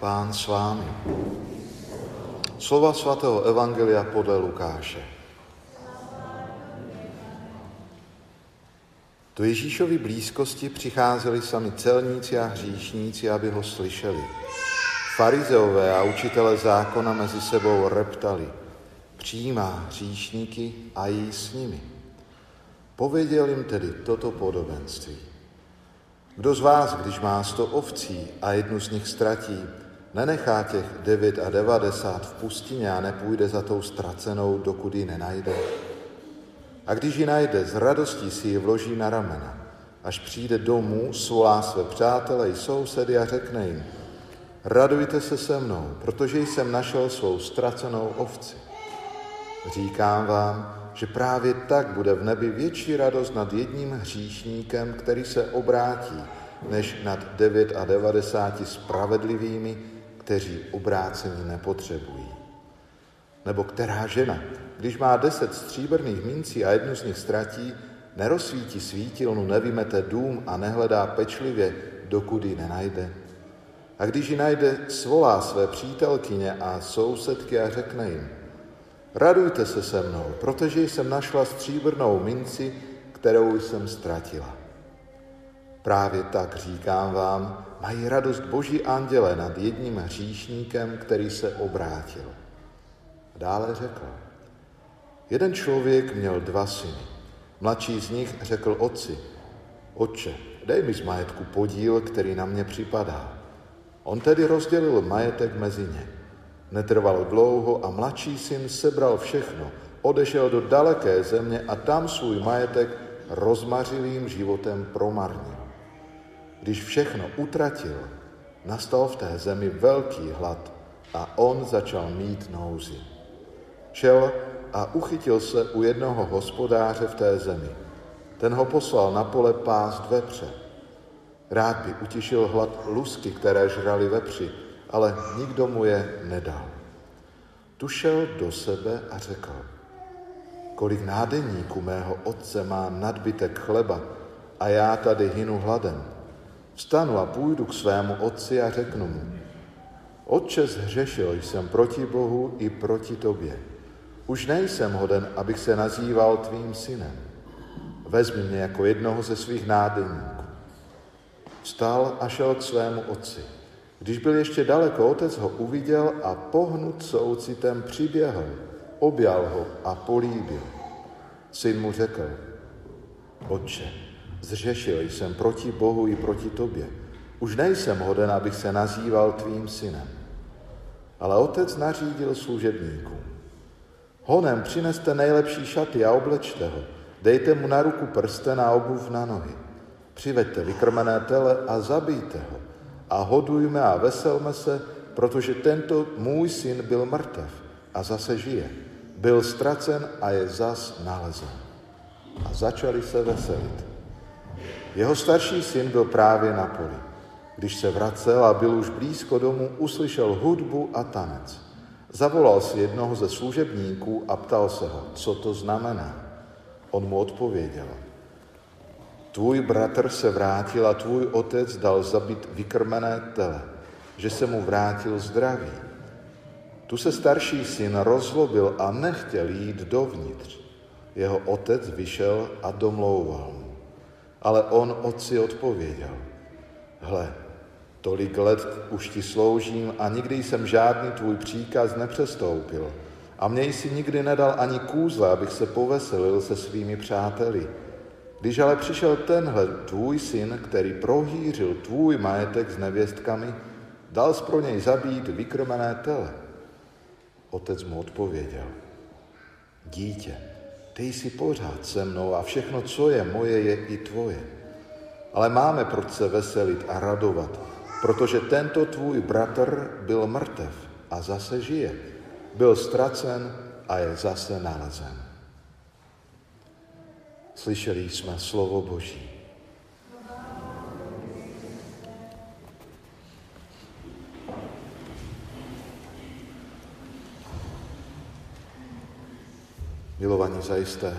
Pán s vámi. Slova svatého Evangelia podle Lukáše. Do Ježíšovy blízkosti přicházeli sami celníci a hříšníci, aby ho slyšeli. Farizeové a učitele zákona mezi sebou reptali. Přijímá hříšníky a jí s nimi. Pověděl jim tedy toto podobenství. Kdo z vás, když má sto ovcí a jednu z nich ztratí, nenechá těch devět a devadesát v pustině a nepůjde za tou ztracenou, dokud ji nenajde? A když ji najde, s radostí si ji vloží na ramena. Až přijde domů, svolá své přátele i sousedy a řekne jim, radujte se se mnou, protože jsem našel svou ztracenou ovci. Říkám vám, že právě tak bude v nebi větší radost nad jedním hříšníkem, který se obrátí, než nad 99 spravedlivými, kteří obrácení nepotřebují. Nebo která žena, když má deset stříbrných mincí a jednu z nich ztratí, nerozsvítí svítilnu, nevymete dům a nehledá pečlivě, dokud ji nenajde. A když ji najde, svolá své přítelkyně a sousedky a řekne jim, radujte se se mnou, protože jsem našla stříbrnou minci, kterou jsem ztratila. Právě tak říkám vám, mají radost boží anděle nad jedním hříšníkem, který se obrátil. A dále řekl, jeden člověk měl dva syny. Mladší z nich řekl otci, otče, dej mi z majetku podíl, který na mě připadá. On tedy rozdělil majetek mezi ně. Netrvalo dlouho a mladší syn sebral všechno, odešel do daleké země a tam svůj majetek rozmařilým životem promarnil. Když všechno utratil, nastal v té zemi velký hlad a on začal mít nouzi. Šel a uchytil se u jednoho hospodáře v té zemi. Ten ho poslal na pole pást vepře. Rád by utišil hlad lusky, které žrali vepři, ale nikdo mu je nedal. Tu šel do sebe a řekl, kolik nádeníků mého otce má nadbytek chleba a já tady hynu hladem. Vstanu a půjdu k svému otci a řeknu mu, Otče, zhřešil jsem proti Bohu i proti tobě. Už nejsem hoden, abych se nazýval tvým synem. Vezmi mě jako jednoho ze svých nádeníků. Vstal a šel k svému otci. Když byl ještě daleko, otec ho uviděl a pohnut soucitem přiběhl, objal ho a políbil. Syn mu řekl, otče, zřešil jsem proti Bohu i proti tobě. Už nejsem hoden, abych se nazýval tvým synem. Ale otec nařídil služebníkům. Honem přineste nejlepší šaty a oblečte ho. Dejte mu na ruku prsten a obuv na nohy. Přiveďte vykrmené tele a zabijte ho. A hodujme a veselme se, protože tento můj syn byl mrtev a zase žije. Byl ztracen a je zas nalezen. A začali se veselit. Jeho starší syn byl právě na poli. Když se vracel a byl už blízko domu, uslyšel hudbu a tanec. Zavolal si jednoho ze služebníků a ptal se ho, co to znamená. On mu odpověděl, tvůj bratr se vrátil a tvůj otec dal zabít vykrmené tele, že se mu vrátil zdravý. Tu se starší syn rozlobil a nechtěl jít dovnitř. Jeho otec vyšel a domlouval mu. Ale on otci odpověděl, hle, tolik let už ti sloužím a nikdy jsem žádný tvůj příkaz nepřestoupil. A mě jsi nikdy nedal ani kůzle, abych se poveselil se svými přáteli. Když ale přišel tenhle tvůj syn, který prohýřil tvůj majetek s nevěstkami, dal jsi pro něj zabít vykrmené tele. Otec mu odpověděl, dítě, ty jsi pořád se mnou a všechno, co je moje, je i tvoje. Ale máme proč se veselit a radovat, protože tento tvůj bratr byl mrtev a zase žije. Byl ztracen a je zase nalezen. Slyšeli jsme slovo Boží. Milovaní zajisté,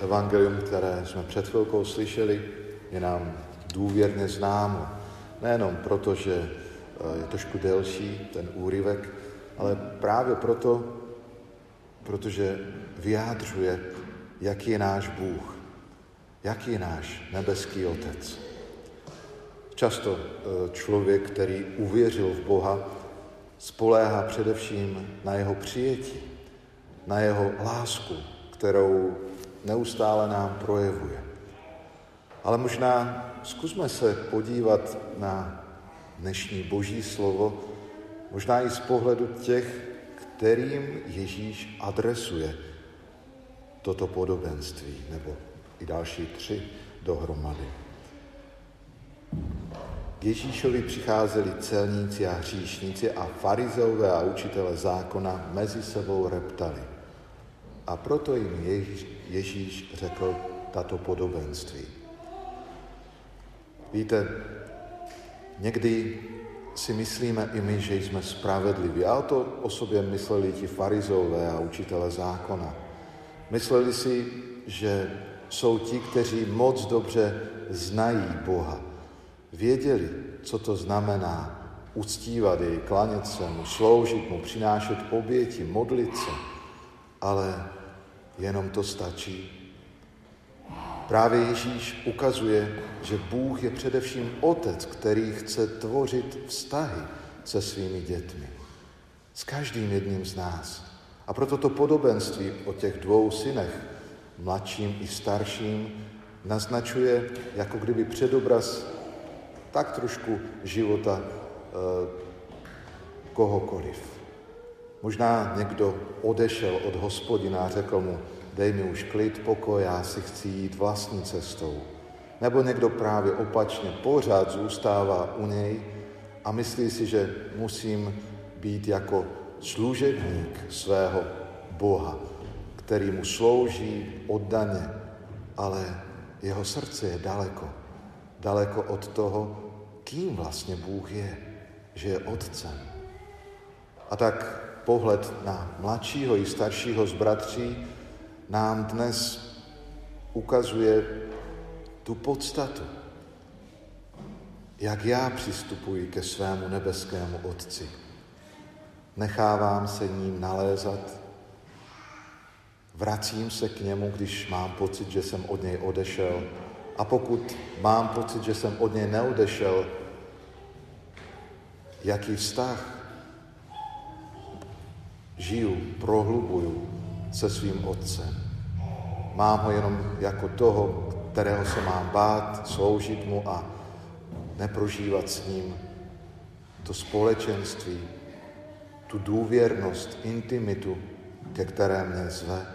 evangelium, které jsme před chvilkou slyšeli, je nám důvěrně známo. Nejenom proto, že eh, je trošku delší ten úryvek, ale právě proto, protože vyjádřuje, jaký je náš Bůh, jaký je náš nebeský Otec. Často eh, člověk, který uvěřil v Boha, spoléhá především na jeho přijetí, na jeho lásku, kterou neustále nám projevuje. Ale možná zkusme se podívat na dnešní boží slovo, možná i z pohledu těch, kterým Ježíš adresuje toto podobenství, nebo i další tři dohromady. K Ježíšovi přicházeli celníci a hříšníci a farizeové a učitele zákona mezi sebou reptali. A proto jim Ježíš, Ježíš řekl tato podobenství. Víte, někdy si myslíme i my, že jsme spravedliví. A to o sobě mysleli ti farizové a učitele zákona. Mysleli si, že jsou ti, kteří moc dobře znají Boha. Věděli, co to znamená uctívat jej, klanět se mu, sloužit mu, přinášet oběti, modlit se. Ale jenom to stačí. Právě Ježíš ukazuje, že Bůh je především otec, který chce tvořit vztahy se svými dětmi. S každým jedním z nás. A proto to podobenství o těch dvou synech, mladším i starším, naznačuje jako kdyby předobraz tak trošku života e, kohokoliv. Možná někdo odešel od hospodina a řekl mu, dej mi už klid, pokoj, já si chci jít vlastní cestou. Nebo někdo právě opačně pořád zůstává u něj a myslí si, že musím být jako služebník svého Boha, který mu slouží oddaně, ale jeho srdce je daleko, daleko od toho, kým vlastně Bůh je, že je otcem. A tak pohled na mladšího i staršího z bratří nám dnes ukazuje tu podstatu, jak já přistupuji ke svému nebeskému Otci. Nechávám se ním nalézat, vracím se k němu, když mám pocit, že jsem od něj odešel. A pokud mám pocit, že jsem od něj neodešel, jaký vztah žiju, prohlubuju se svým otcem. Mám ho jenom jako toho, kterého se mám bát, sloužit mu a neprožívat s ním to společenství, tu důvěrnost, intimitu, ke které mě zve.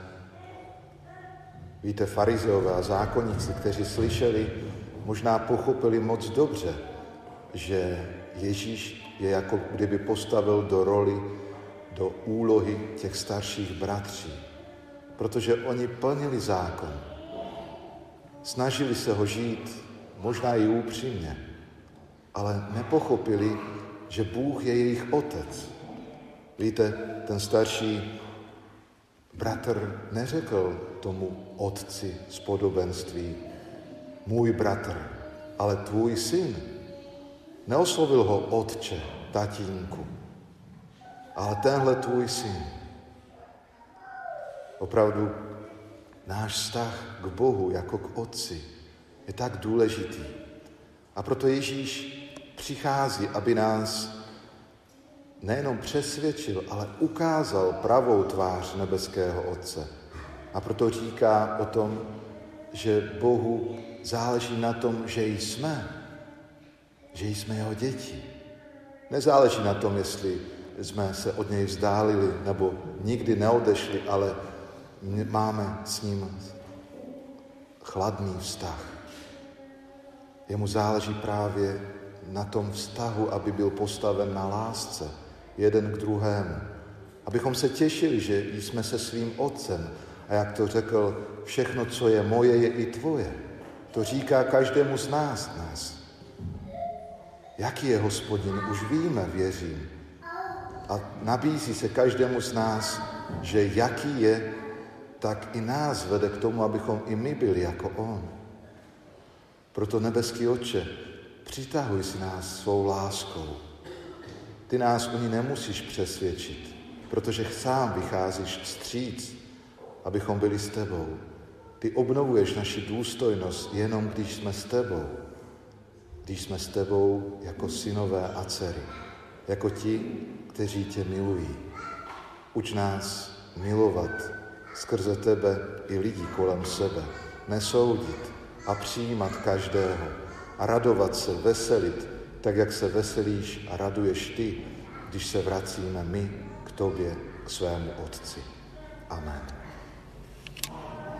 Víte, farizeové a zákonníci, kteří slyšeli, možná pochopili moc dobře, že Ježíš je jako kdyby postavil do roli, do úlohy těch starších bratří, protože oni plnili zákon, snažili se ho žít, možná i upřímně, ale nepochopili, že Bůh je jejich otec. Víte, ten starší bratr neřekl tomu otci z podobenství, můj bratr, ale tvůj syn. Neoslovil ho otče, tatínku, ale tenhle tvůj syn. Opravdu náš vztah k Bohu jako k Otci je tak důležitý. A proto Ježíš přichází, aby nás nejenom přesvědčil, ale ukázal pravou tvář nebeského Otce. A proto říká o tom, že Bohu záleží na tom, že jsme, že jsme jeho děti. Nezáleží na tom, jestli jsme se od něj vzdálili nebo nikdy neodešli, ale máme s ním chladný vztah. Jemu záleží právě na tom vztahu, aby byl postaven na lásce jeden k druhému. Abychom se těšili, že jsme se svým otcem. A jak to řekl, všechno, co je moje, je i tvoje. To říká každému z nás dnes. Jaký je hospodin, už víme, věřím. A nabízí se každému z nás, že jaký je, tak i nás vede k tomu, abychom i my byli jako On. Proto nebeský Otče, přitahuj si nás svou láskou. Ty nás u ní nemusíš přesvědčit, protože sám vycházíš vstříc, abychom byli s tebou. Ty obnovuješ naši důstojnost jenom, když jsme s tebou. Když jsme s tebou jako synové a dcery, jako ti, kteří tě milují. Uč nás milovat skrze tebe i lidi kolem sebe, nesoudit a přijímat každého a radovat se, veselit, tak jak se veselíš a raduješ ty, když se vracíme my k tobě, k svému Otci. Amen.